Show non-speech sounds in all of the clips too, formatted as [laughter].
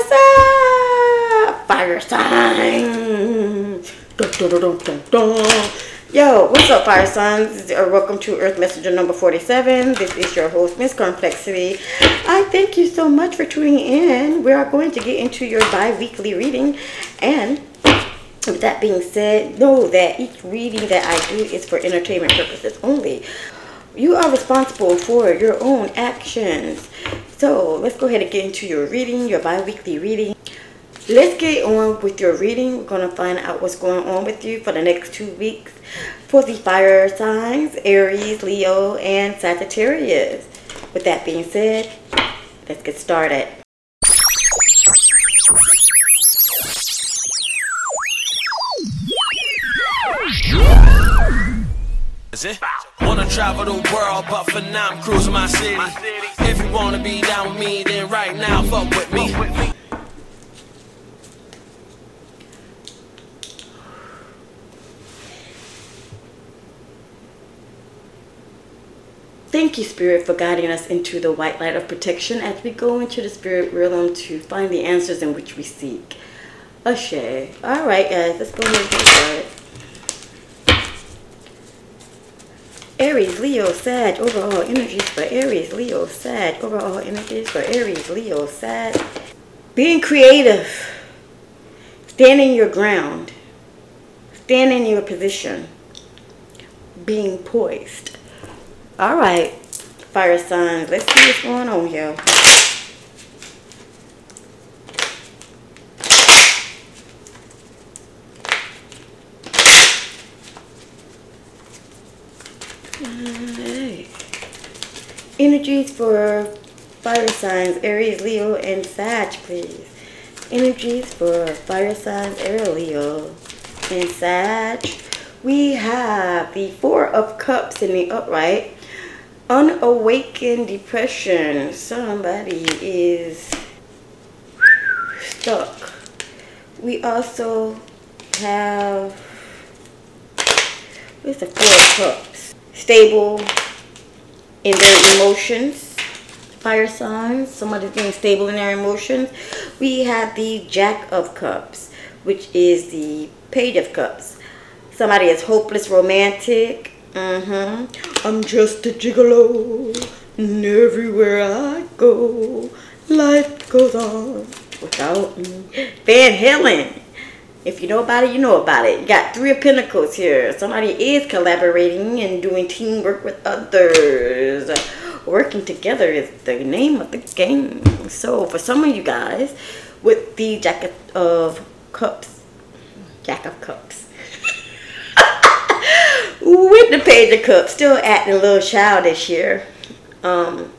What's up? Fire sign. Yo, what's up, fire signs? Uh, welcome to Earth Messenger number 47. This is your host, Miss Karmplexity. I thank you so much for tuning in. We are going to get into your bi weekly reading. And with that being said, know that each reading that I do is for entertainment purposes only. You are responsible for your own actions. So let's go ahead and get into your reading, your bi weekly reading. Let's get on with your reading. We're going to find out what's going on with you for the next two weeks for the fire signs Aries, Leo, and Sagittarius. With that being said, let's get started. Wanna travel the world, but for now I'm cruising my city. If wanna be down with me, then right now fuck with me. Thank you, Spirit, for guiding us into the white light of protection as we go into the spirit realm to find the answers in which we seek. Ashe. All right, guys, let's go ahead and get started. Aries, Leo, Sag, overall energies for Aries, Leo, Sag, overall energies for Aries, Leo, Sag. Being creative, standing your ground, standing your position, being poised. All right, fire signs, let's see what's going on here. Alright. Energies for fire signs, Aries, Leo, and Sag, please. Energies for fire signs, Aries, Leo, and Sag. We have the Four of Cups in the upright. Unawakened depression. Somebody is stuck. We also have what's the Four of Cups? Stable in their emotions. Fire signs. Somebody's being stable in their emotions. We have the Jack of Cups, which is the Page of Cups. Somebody is hopeless romantic. Mm-hmm. I'm just a gigolo, and everywhere I go, life goes on without me. Van Halen. If you know about it, you know about it. You got three of pentacles here. Somebody is collaborating and doing teamwork with others. Working together is the name of the game. So for some of you guys, with the Jack of Cups, Jack of Cups, [laughs] with the Page of Cups, still acting a little childish here. Um,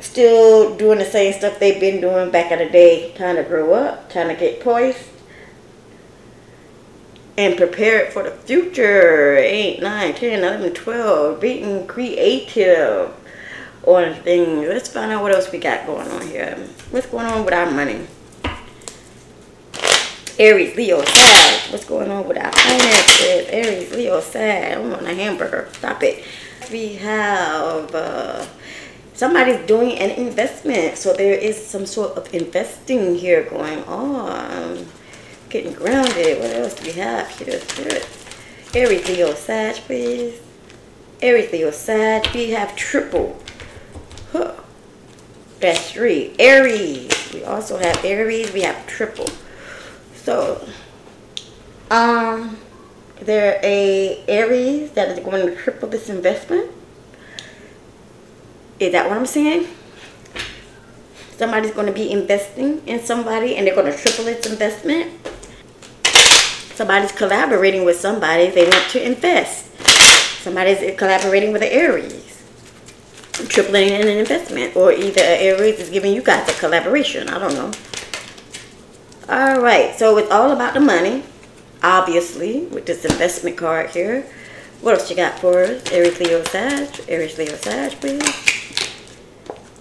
still doing the same stuff they've been doing back in the day, trying to grow up, trying to get poised, and prepare it for the future. 8, 9, 10, 11, 12, being creative on things. Let's find out what else we got going on here. What's going on with our money? Aries, Leo, Sag. What's going on with our finances? Aries, Leo, Sag. I want a hamburger. Stop it. We have uh, somebody's doing an investment. So there is some sort of investing here going on. Getting grounded. What else do we have here? Spirit. Aries, Leo, Sag, please. Aries, Leo, Sag. We have triple. Huh. That's three. Aries. We also have Aries. We have triple. So, um, there a Aries that is going to triple this investment. Is that what I'm saying? Somebody's going to be investing in somebody and they're going to triple its investment. Somebody's collaborating with somebody. They want to invest. Somebody's collaborating with an Aries. Tripling in an investment. Or either Aries is giving you guys a collaboration. I don't know. All right, so it's all about the money, obviously, with this investment card here. What else you got for us? Aries, Leo, Sag. Aries, Leo, Sag, please.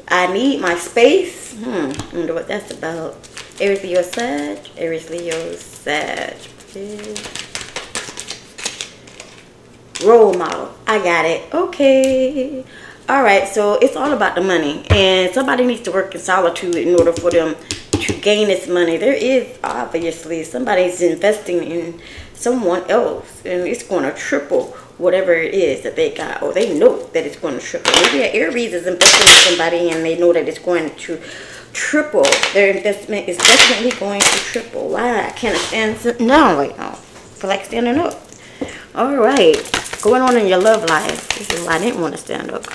I need my space. Hmm, I wonder what that's about. Aries, Leo, Sag. Aries, Leo, Sag, Role model. I got it. Okay. All right, so it's all about the money, and somebody needs to work in solitude in order for them to gain this money. There is obviously somebody's investing in someone else and it's going to triple whatever it is that they got or they know that it's going to triple. Maybe an Aries is investing in somebody and they know that it's going to triple. Their investment is definitely going to triple. Why? I can't stand sitting down right now. I feel like standing up. All right. Going on in your love life. This is why I didn't want to stand up.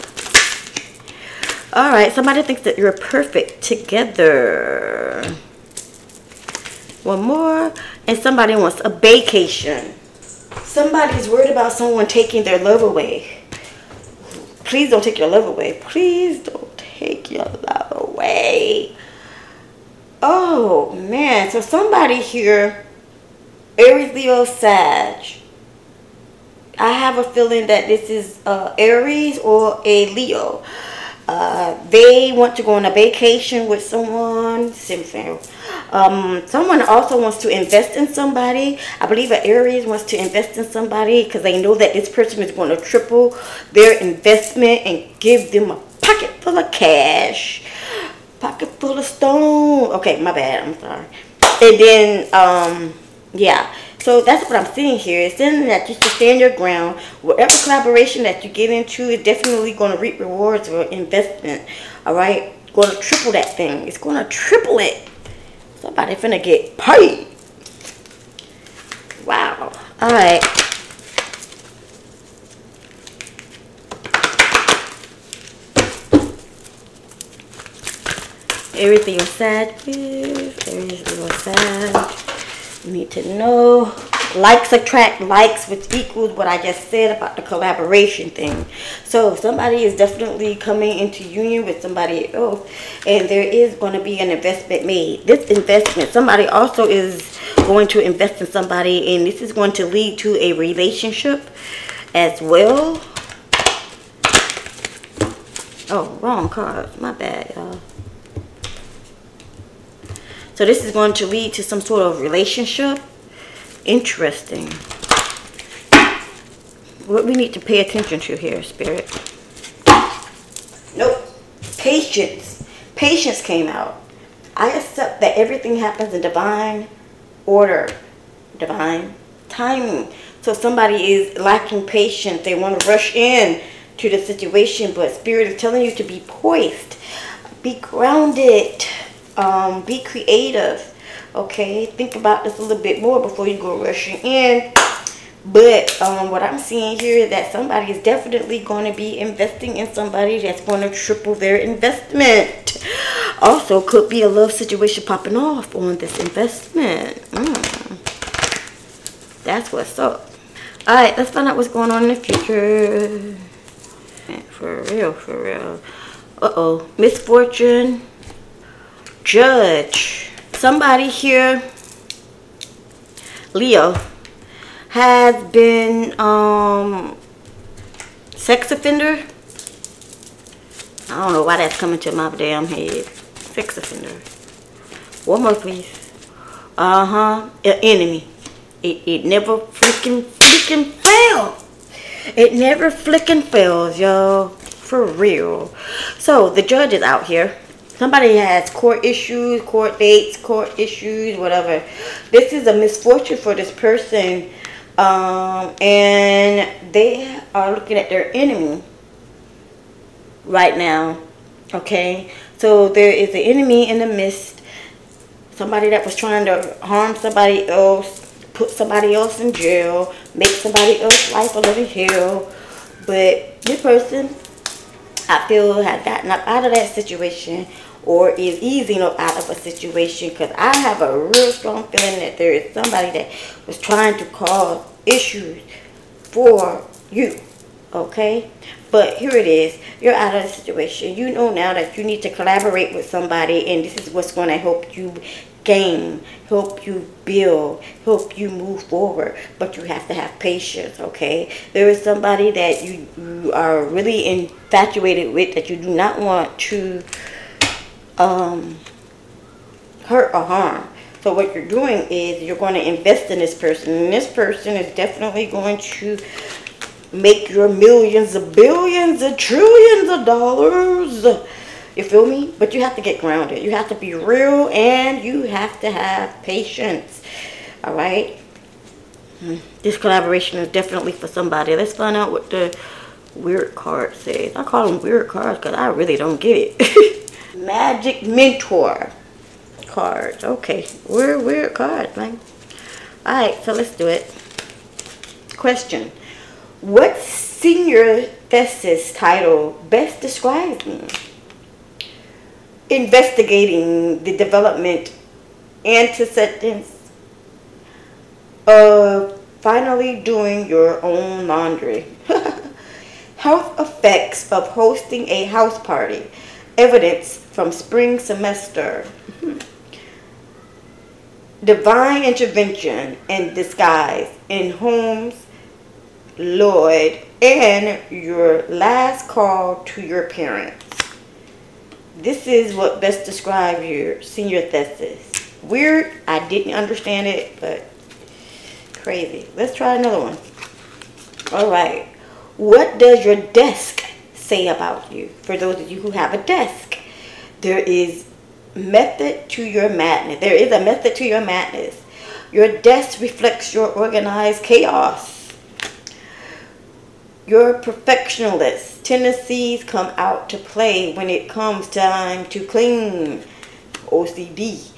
All right. Somebody thinks that you're perfect together. One more. And somebody wants a vacation. Somebody's worried about someone taking their love away. Please don't take your love away. Please don't take your love away. Oh man, so somebody here, Aries, Leo, Sag. I have a feeling that this is uh, Aries or a Leo. Uh, they want to go on a vacation with someone. Um, someone also wants to invest in somebody. I believe an Aries wants to invest in somebody because they know that this person is going to triple their investment and give them a pocket full of cash, pocket full of stone. Okay, my bad. I'm sorry. And then, um, yeah. So that's what I'm seeing here. It's saying that you should stand your ground. Whatever collaboration that you get into is definitely going to reap rewards or investment. All right, going to triple that thing. It's going to triple it. Somebody finna get paid. Wow. All right. Everything was sad. Everything was sad. You need to know likes attract likes which equals what I just said about the collaboration thing. So somebody is definitely coming into union with somebody else and there is going to be an investment made. This investment, somebody also is going to invest in somebody and this is going to lead to a relationship as well. Oh, wrong card. My bad, y'all. So this is going to lead to some sort of relationship. Interesting. What we need to pay attention to here, Spirit. Nope. Patience. Patience came out. I accept that everything happens in divine order, divine timing. So somebody is lacking patience. They want to rush in to the situation, but Spirit is telling you to be poised, be grounded um, be creative. Okay, think about this a little bit more before you go rushing in. But um, what I'm seeing here is that somebody is definitely going to be investing in somebody that's going to triple their investment. Also, could be a love situation popping off on this investment. Mm. That's what's up. All right, let's find out what's going on in the future. For real, for real. Uh-oh, misfortune judge. Somebody here, Leo, has been um, sex offender. I don't know why that's coming to my damn head. Sex offender. One more, please. Uh huh. Enemy. It, it never flicking flicking fails. It never flicking fails, y'all. For real. So the judge is out here somebody has court issues, court dates, court issues, whatever. This is a misfortune for this person. Um, and they are looking at their enemy right now. Okay? So there is an enemy in the midst. Somebody that was trying to harm somebody else, put somebody else in jail, make somebody else's life a little hell. But this person, I feel, has gotten up out of that situation or is easing up out of a situation because I have a real strong feeling that there is somebody that was trying to cause issues for you. Okay? But here it is. You're out of the situation. You know now that you need to collaborate with somebody and this is what's going to help you gain, help you build, help you move forward. But you have to have patience, okay? There is somebody that you, you are really infatuated with that you do not want to um, hurt or harm. So what you're doing is you're going to invest in this person. And this person is definitely going to make your millions of billions of trillions of dollars. You feel me? But you have to get grounded. You have to be real and you have to have patience. All right? Hmm. This collaboration is definitely for somebody. Let's find out what the weird card says. I call them weird cards because I really don't get it. [laughs] Magic Mentor cards. Okay. Weird, weird cards, man. Alright, so let's do it. Question. What senior thesis title best describes me? Investigating the development antecedents of finally doing your own laundry. [laughs] Health effects of hosting a house party. Evidence from spring semester. Divine intervention in disguise in Holmes, Lloyd, and your last call to your parents. This is what best describes your senior thesis. Weird, I didn't understand it, but crazy. Let's try another one. All right. What does your desk say about you? For those of you who have a desk, there is method to your madness. There is a method to your madness. Your desk reflects your organized chaos. Your perfectionist tendencies come out to play when it comes time to clean. OCD.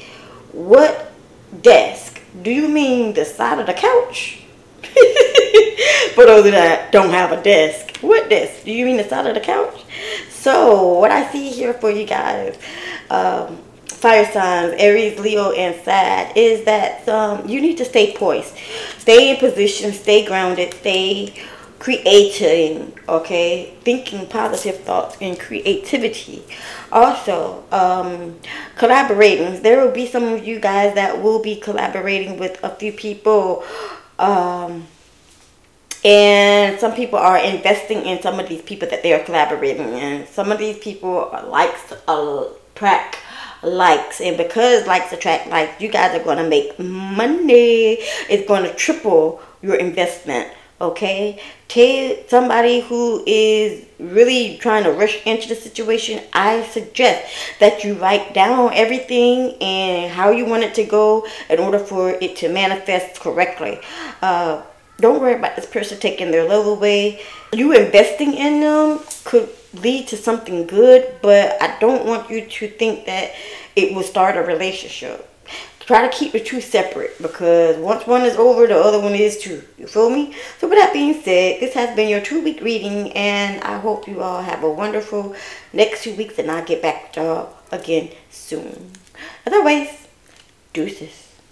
What desk? Do you mean the side of the couch? [laughs] For those that don't have a desk, what this? Do you mean the side of the couch? So, what I see here for you guys, um, fire signs, Aries, Leo, and Sag, is that um, you need to stay poised. Stay in position, stay grounded, stay creating, okay? Thinking positive thoughts and creativity. Also, um, collaborating. There will be some of you guys that will be collaborating with a few people. Um, and some people are investing in some of these people that they are collaborating in. Some of these people likes attract likes, and because likes attract likes, you guys are going to make money. It's going to triple your investment. Okay, tell somebody who is really trying to rush into the situation. I suggest that you write down everything and how you want it to go in order for it to manifest correctly. Uh, don't worry about this person taking their love away. You investing in them could lead to something good, but I don't want you to think that it will start a relationship. Try to keep the two separate because once one is over, the other one is too. You feel me? So, with that being said, this has been your two week reading, and I hope you all have a wonderful next two weeks, and I'll get back to y'all again soon. Otherwise, deuces.